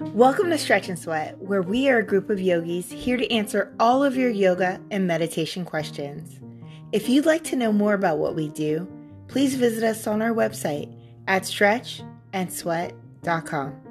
Welcome to Stretch and Sweat, where we are a group of yogis here to answer all of your yoga and meditation questions. If you'd like to know more about what we do, please visit us on our website at stretchandsweat.com.